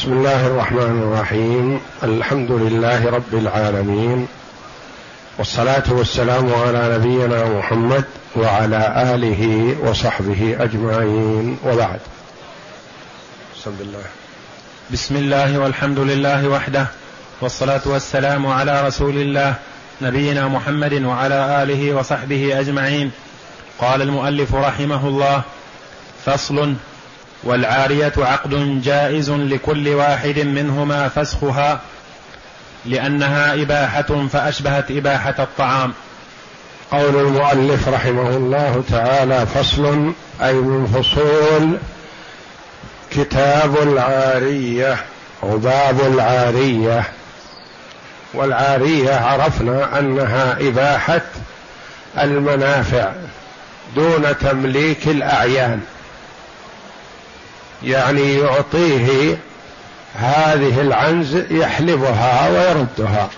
بسم الله الرحمن الرحيم. الحمد لله رب العالمين. والصلاة والسلام على نبينا محمد وعلى آله وصحبه أجمعين. وبعد. بسم الله. بسم الله والحمد لله وحده. والصلاة والسلام على رسول الله نبينا محمد وعلى آله وصحبه أجمعين. قال المؤلف رحمه الله فصل والعارية عقد جائز لكل واحد منهما فسخها لأنها إباحة فأشبهت إباحة الطعام. قول المؤلف رحمه الله تعالى فصل أي من فصول كتاب العارية أو باب العارية. والعارية عرفنا أنها إباحة المنافع دون تمليك الأعيان. يعني يعطيه هذه العنز يحلبها ويردها.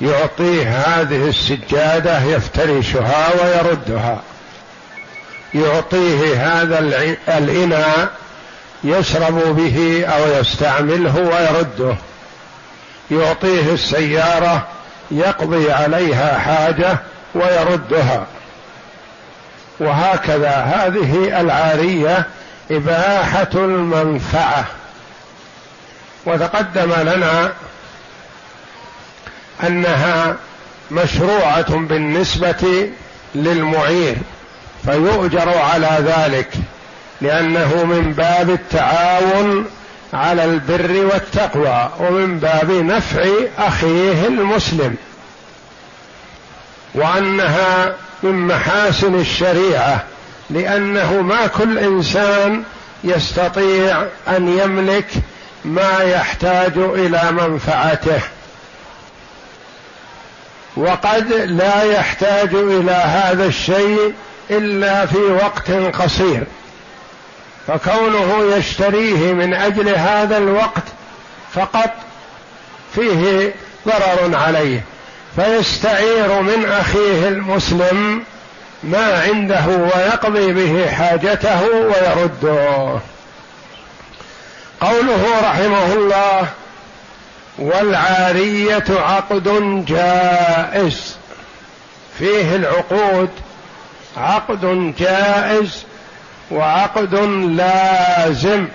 يعطيه هذه السجادة يفترشها ويردها. يعطيه هذا الإناء يشرب به أو يستعمله ويرده. يعطيه السيارة يقضي عليها حاجة ويردها. وهكذا هذه العارية إباحة المنفعة. وتقدم لنا أنها مشروعة بالنسبة للمعير فيؤجر على ذلك لأنه من باب التعاون على البر والتقوى ومن باب نفع أخيه المسلم. وأنها من محاسن الشريعة لأنه ما كل إنسان يستطيع أن يملك ما يحتاج إلى منفعته. وقد لا يحتاج إلى هذا الشيء إلا في وقت قصير. فكونه يشتريه من أجل هذا الوقت فقط فيه ضرر عليه. فيستعير من أخيه المسلم ما عنده ويقضي به حاجته ويرده. قوله رحمه الله والعارية عقد جائز. فيه العقود. عقد جائز وعقد لازم.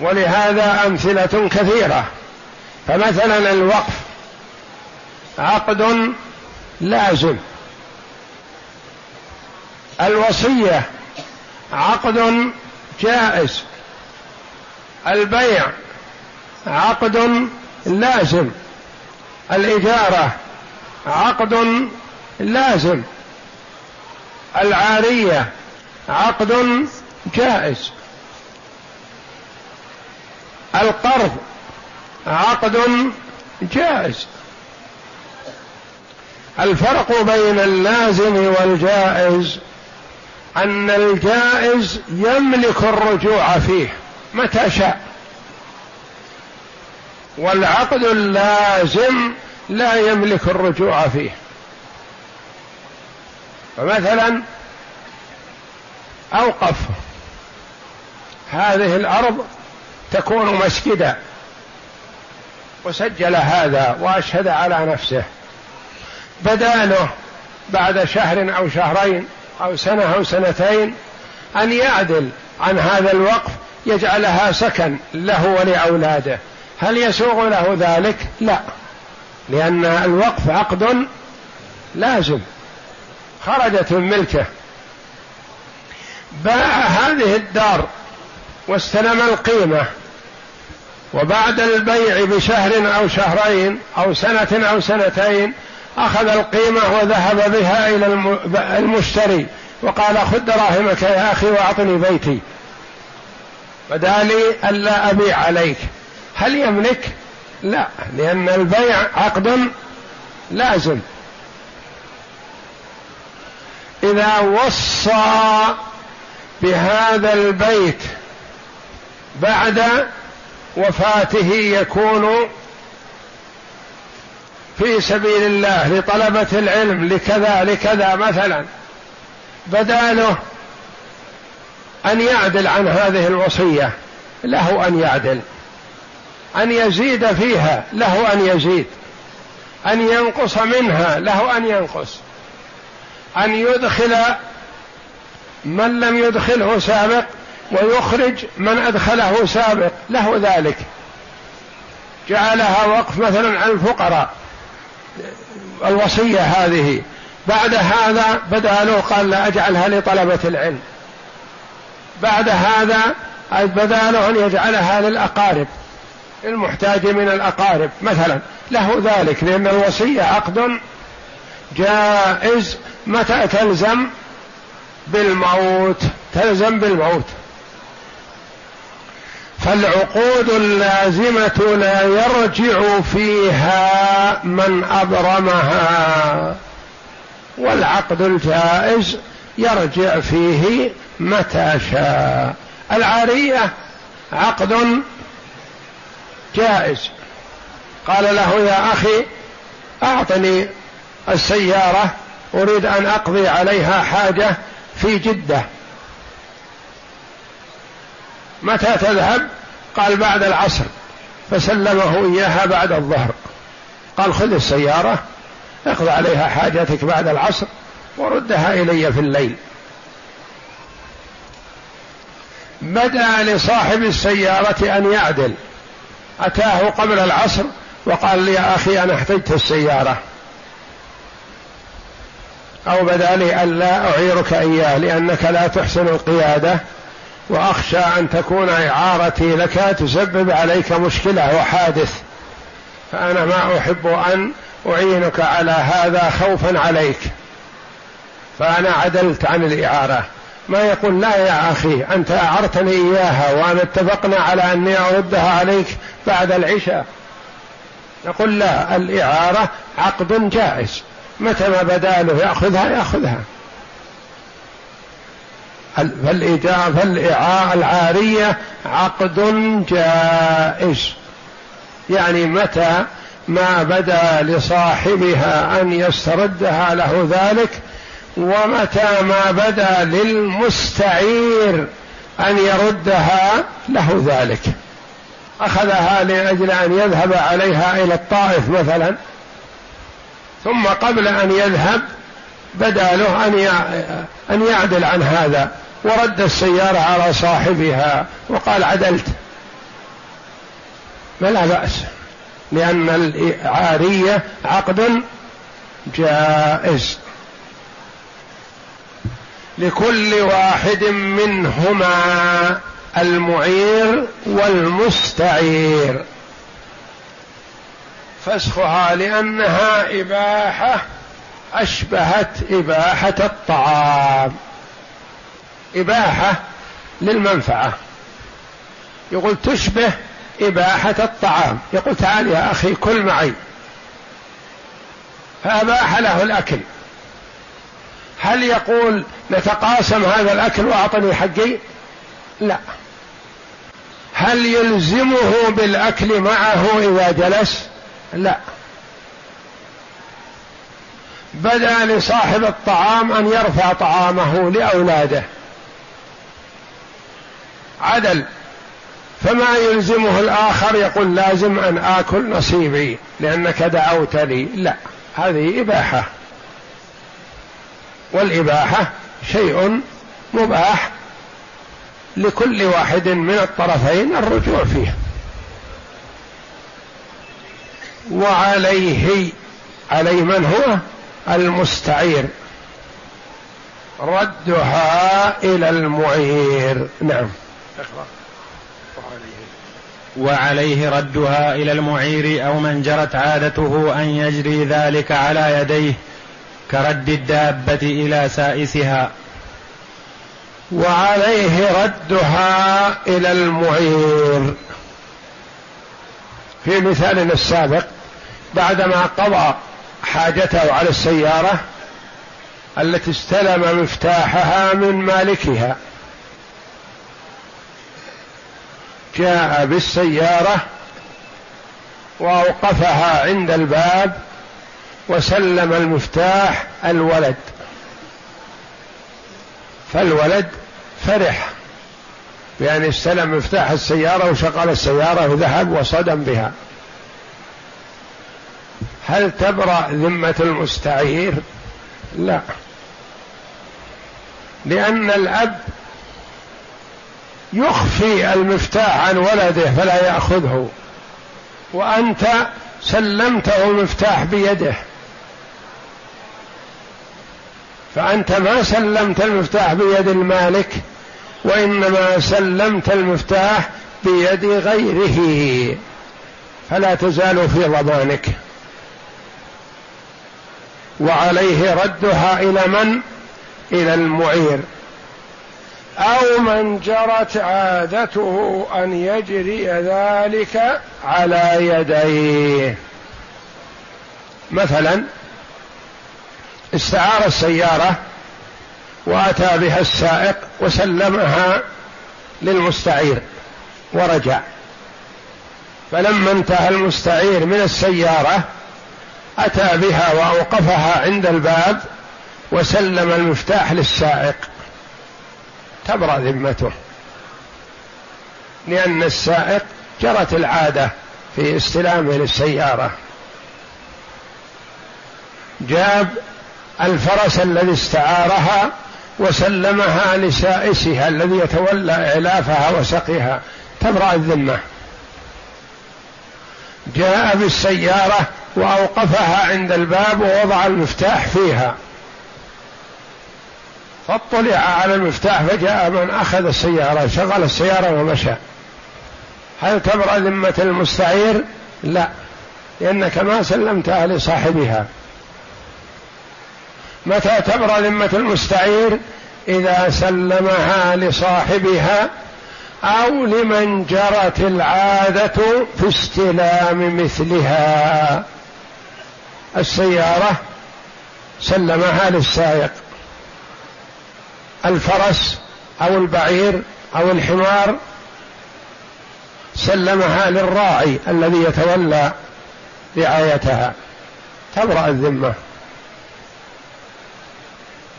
ولهذا أمثلة كثيرة. فمثلا الوقف. عقد لازم. الوصية عقد جائز. البيع عقد لازم. الإجارة عقد لازم. العارية عقد جائز. القرض عقد جائز. الفرق بين اللازم والجائز أن الجائز يملك الرجوع فيه متى شاء. والعقد اللازم لا يملك الرجوع فيه. فمثلا أوقف. هذه الأرض تكون مسجدا. وسجل هذا وأشهد على نفسه. بداله بعد شهر أو شهرين. أو سنة أو سنتين أن يعدل عن هذا الوقف يجعلها سكن له ولأولاده. هل يسوغ له ذلك؟ لا. لأن الوقف عقد لازم. خرجت من ملكه. باع هذه الدار واستلم القيمة. وبعد البيع بشهر أو شهرين أو سنة أو سنتين أخذ القيمة وذهب بها إلى المشتري وقال خذ دراهمك يا أخي وأعطني بيتي. بدالي ألا أبيع عليك. هل يملك؟ لا لأن البيع عقد لازم. إذا وصى بهذا البيت بعد وفاته يكون في سبيل الله لطلبة العلم لكذا لكذا مثلا. بداله أن يعدل عن هذه الوصية له أن يعدل. أن يزيد فيها له أن يزيد. أن ينقص منها له أن ينقص. أن يدخل من لم يدخله سابق ويخرج من أدخله سابق له ذلك. جعلها وقف مثلا على الفقراء. الوصية هذه. بعد هذا بدأ له قال لا أجعلها لطلبة العلم. بعد هذا بدأ له أن يجعلها للأقارب المحتاج من الأقارب. مثلا له ذلك لأن الوصية عقد جائز متى تلزم بالموت؟ تلزم بالموت. فالعقود اللازمة لا يرجع فيها من أبرمها. والعقد الجائز يرجع فيه متى شاء. العارية عقد جائز. قال له يا أخي أعطني السيارة أريد أن أقضي عليها حاجة في جدة. متى تذهب؟ قال بعد العصر. فسلمه إياها بعد الظهر. قال خذ السيارة اقضي عليها حاجتك بعد العصر وردها إلي في الليل. بدأ لصاحب السيارة أن يعدل. أتاه قبل العصر وقال لي يا أخي أنا احتجت السيارة. أو بدا لي أن لا أعيرك إياه لأنك لا تحسن القيادة. وأخشى أن تكون إعارتي لك تسبب عليك مشكلة وحادث. فأنا ما أحب أن أعينك على هذا خوفا عليك. فأنا عدلت عن الإعارة. ما يقول لا يا أخي أنت أعرتني إياها وأنا اتفقنا على أني أردها عليك بعد العشاء. نقول لا الإعارة عقد جائز. متى ما بدا له يأخذها يأخذها. فالإجابة العارية عقد جائز. يعني متى ما بدا لصاحبها أن يستردها له ذلك ومتى ما بدا للمستعير أن يردها له ذلك. أخذها لأجل أن يذهب عليها إلى الطائف مثلا. ثم قبل أن يذهب بدا له أن أن يعدل عن هذا. ورد السيارة على صاحبها وقال عدلت. فلا بأس لأن العاريه عقد جائز. لكل واحد منهما المعير والمستعير. فسخها لأنها إباحة أشبهت إباحة الطعام. إباحة للمنفعة. يقول تشبه إباحة الطعام. يقول تعال يا أخي كل معي. فأباح له الأكل. هل يقول نتقاسم هذا الأكل وأعطني حقي؟ لا. هل يلزمه بالأكل معه إذا جلس؟ لا. بدا لصاحب الطعام أن يرفع طعامه لأولاده. عدل. فما يلزمه الآخر يقول لازم أن آكل نصيبي لأنك دعوت لي لا هذه إباحة. والإباحة شيء مباح لكل واحد من الطرفين الرجوع فيه وعليه علي من هو؟ المستعير. ردها إلى المعير. نعم. اقرأ وعليه. ردها إلى المعير أو من جرت عادته أن يجري ذلك على يديه كرد الدابة إلى سائسها. وعليه ردها إلى المعير. في مثالنا السابق بعدما قضى حاجته على السيارة التي استلم مفتاحها من مالكها. جاء بالسيارة وأوقفها عند الباب وسلم المفتاح الولد. فالولد فرح بأن استلم مفتاح السيارة وشغل السيارة وذهب وصدم بها. هل تبرأ ذمة المستعير؟ لا. لأن الأب يخفي المفتاح عن ولده فلا يأخذه. وأنت سلمته المفتاح بيده. فأنت ما سلمت المفتاح بيد المالك وإنما سلمت المفتاح بيد غيره. فلا تزال في ضمانك. وعليه ردها إلى من؟ إلى المعير. أو من جرت عادته أن يجري ذلك على يديه. مثلا استعار السيارة وأتى بها السائق وسلمها للمستعير ورجع. فلما انتهى المستعير من السيارة أتى بها وأوقفها عند الباب وسلم المفتاح للسائق. تبرأ ذمته. لأن السائق جرت العادة في استلامه للسيارة. جاب الفرس الذي استعارها وسلمها لسائسها الذي يتولى إعلافها وسقيها. تبرأ الذمة. جاء بالسيارة وأوقفها عند الباب ووضع المفتاح فيها. فاطلع على المفتاح فجاء من أخذ السيارة شغل السيارة ومشى هل تبرأ ذمة المستعير؟ لا لأنك ما سلمتها لصاحبها متى تبرأ ذمة المستعير؟ إذا سلمها لصاحبها أو لمن جرت العادة في استلام مثلها السيارة سلمها للسائق الفرس أو البعير أو الحمار سلمها للراعي الذي يتولى رعايتها. تبرأ الذمة.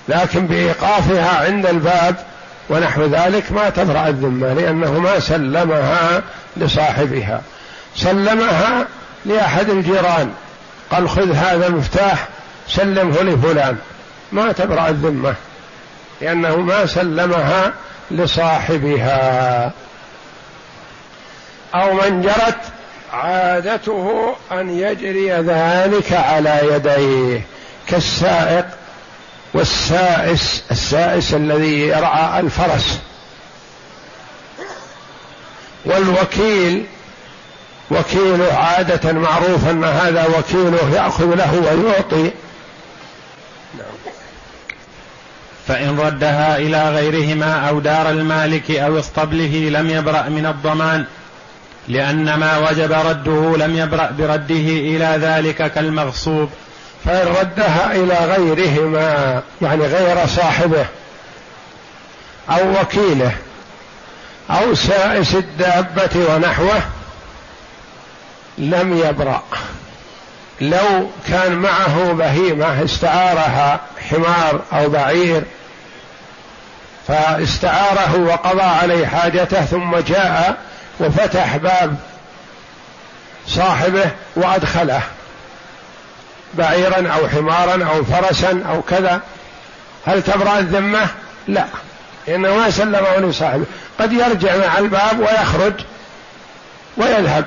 لكن بإيقافها عند الباب ونحو ذلك ما تبرأ الذمة لأنه ما سلمها لصاحبها. سلمها لأحد الجيران. قال خذ هذا المفتاح سلمه لفلان. ما تبرأ الذمة. لأنه ما سلمها لصاحبها. أو من جرت عادته أن يجري ذلك على يديه كالسائق والسائس السائس الذي يرعى الفرس. والوكيل وكيله عادة معروف أن هذا وكيله يأخذ له ويعطي فإن ردها إلى غيرهما أو دار المالك أو اسطبله لم يبرأ من الضمان لأن ما وجب رده لم يبرأ برده إلى ذلك كالمغصوب. فإن ردها إلى غيرهما يعني غير صاحبه أو وكيله أو سائس الدابة ونحوه لم يبرأ. لو كان معه بهيمة استعارها حمار أو بعير فاستعاره وقضى عليه حاجته ثم جاء وفتح باب صاحبه وأدخله بعيرا أو حمارا أو فرسا أو كذا. هل تبرأ الذمة؟ لا لأنه ما سلمه لصاحبه قد يرجع مع الباب ويخرج ويذهب.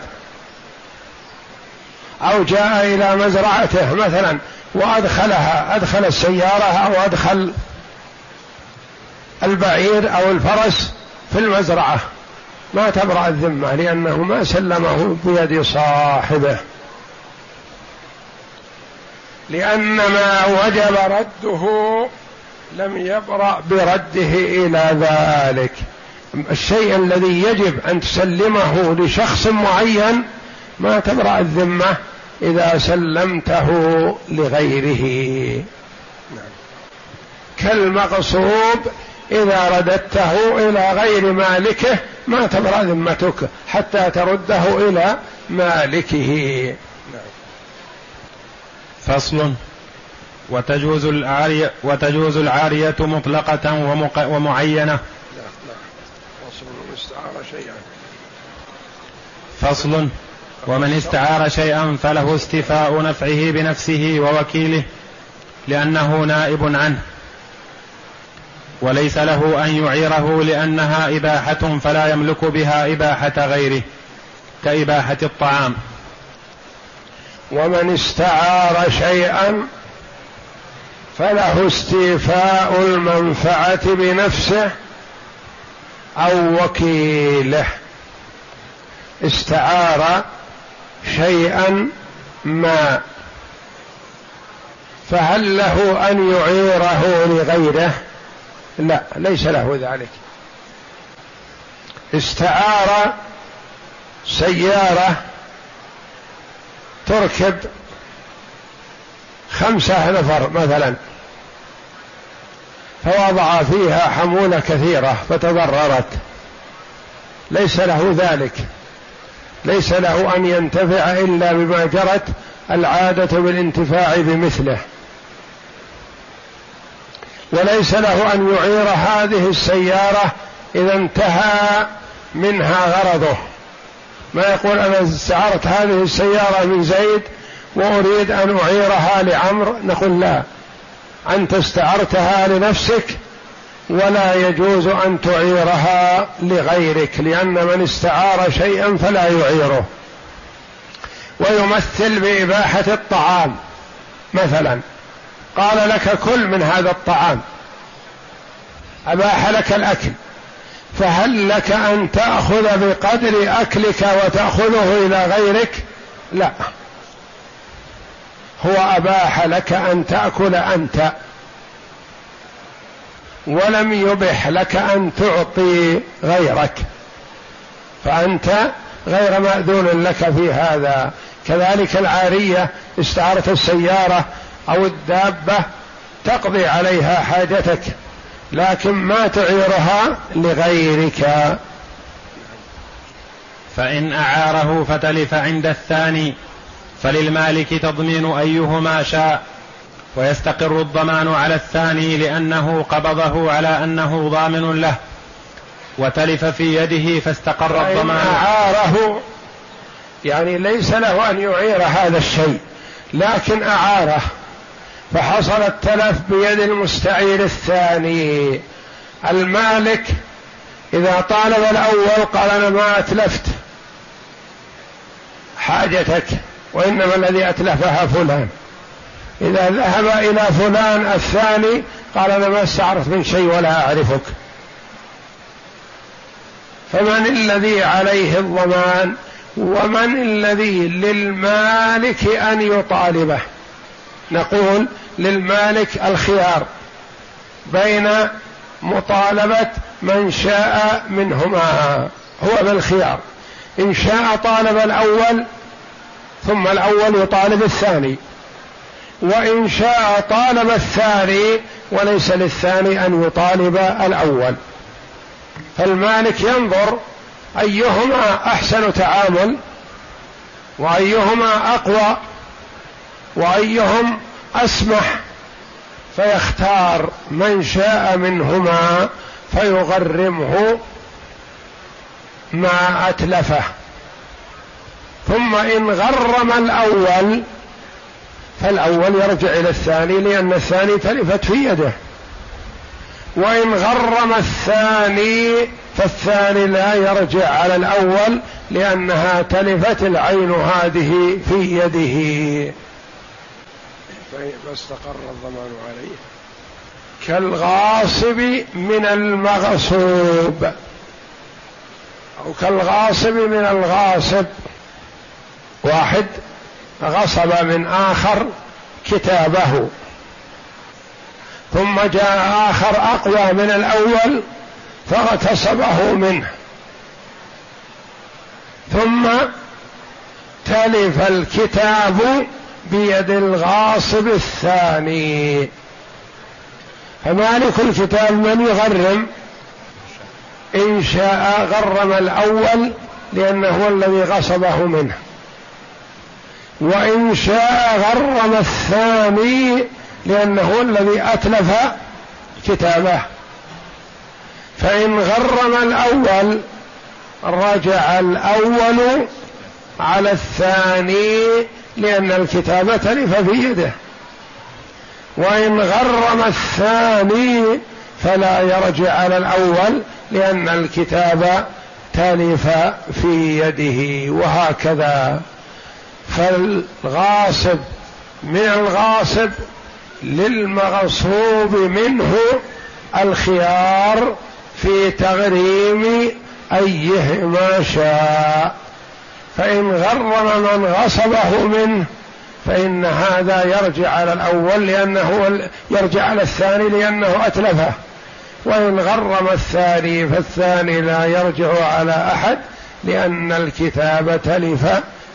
أو جاء إلى مزرعته مثلا. وأدخلها أدخل السيارة أو أدخل البعير أو الفرس في المزرعة. ما تبرأ الذمة لأنه ما سلمه بيد صاحبه. لأن ما وجب رده لم يبرأ برده إلى ذلك. الشيء الذي يجب أن تسلمه لشخص معين ما تبرأ الذمة إذا سلمته لغيره. نعم. كالمغصوب إذا رددته إلى غير مالكه ما تبرأ ذمتك حتى ترده إلى مالكه. نعم. فصل. وتجوز العارية وتجوز العارية مطلقة ومعينة. لا لا فصل شيئا. فصل. ومن استعار شيئا فله استيفاء نفعه بنفسه ووكيله لأنه نائب عنه. وليس له أن يعيره لأنها إباحة فلا يملك بها إباحة غيره كإباحة الطعام. ومن استعار شيئا فله استيفاء المنفعة بنفسه أو وكيله. استعار شيئا ما. فهل له أن يعيره لغيره؟ لا ليس له ذلك. استعار سيارة تركب خمسة نفر مثلا فوضع فيها حمولة كثيرة فتضررت. ليس له ذلك. ليس له أن ينتفع إلا بما جرت العادة بالانتفاع بمثله. وليس له أن يعير هذه السيارة إذا انتهى منها غرضه. ما يقول أنا استعرت هذه السيارة من زيد وأريد أن أعيرها لعمر نقول لا. أنت استعرتها لنفسك ولا يجوز أن تعيرها لغيرك لأن من استعار شيئا فلا يعيره. ويمثل بإباحة الطعام مثلا. قال لك كل من هذا الطعام. أباح لك الأكل. فهل لك أن تأخذ بقدر أكلك وتأخذه إلى غيرك؟ لا. هو أباح لك أن تأكل أنت. ولم يبح لك أن تعطي غيرك. فأنت غير مأذون لك في هذا. كذلك العارية استعارت السيارة أو الدابة تقضي عليها حاجتك لكن ما تعيرها لغيرك. فإن أعاره فتلف عند الثاني فللمالك تضمين أيهما شاء. ويستقر الضمان على الثاني لأنه قبضه على أنه ضامن له. وتلف في يده فاستقر الضمان. أعاره يعني ليس له أن يعير هذا الشيء لكن أعاره. فحصل التلف بيد المستعير الثاني. المالك إذا طالب الأول قال أنا ما أتلفت. حاجتك وإنما الذي أتلفها فلان. إذا ذهب إلى فلان الثاني قال أنا ما استعرف من شيء ولا أعرفك. فمن الذي عليه الضمان ومن الذي للمالك أن يطالبه؟ نقول للمالك الخيار بين مطالبة من شاء منهما هو بالخيار. إن شاء طالب الأول ثم الأول يطالب الثاني. وإن شاء طالب الثاني وليس للثاني أن يطالب الأول. فالمالك ينظر أيهما أحسن تعامل وأيهما أقوى وأيهم أسمح فيختار من شاء منهما فيغرمه ما أتلفه. ثم إن غرم الأول فالأول يرجع إلى الثاني لأن الثاني تلفت في يده. وإن غرم الثاني فالثاني لا يرجع على الأول لأنها تلفت العين هذه في يده. فاستقر الضمان عليه. كالغاصب من المغصوب. أو كالغاصب من الغاصب. واحد. غصب من آخر كتابه. ثم جاء آخر أقوى من الأول فاغتصبه منه. ثم تلف الكتاب بيد الغاصب الثاني. فمالك الكتاب من يغرم؟ إن شاء غرم الأول لأنه هو الذي غصبه منه. وإن شاء غرم الثاني لأنه الذي أتلف كتابه. فإن غرم الأول رجع الأول على الثاني لأن الكتابه تلف في يده. وإن غرم الثاني فلا يرجع على الأول لأن الكتاب تلف في يده وهكذا. فالغاصب من الغاصب للمغصوب منه الخيار في تغريم أيهما شاء. فإن غرم من غصبه منه فإن هذا يرجع على الأول لأنه يرجع على الثاني لأنه أتلفه. وإن غرم الثاني فالثاني لا يرجع على أحد لأن الكتاب تلف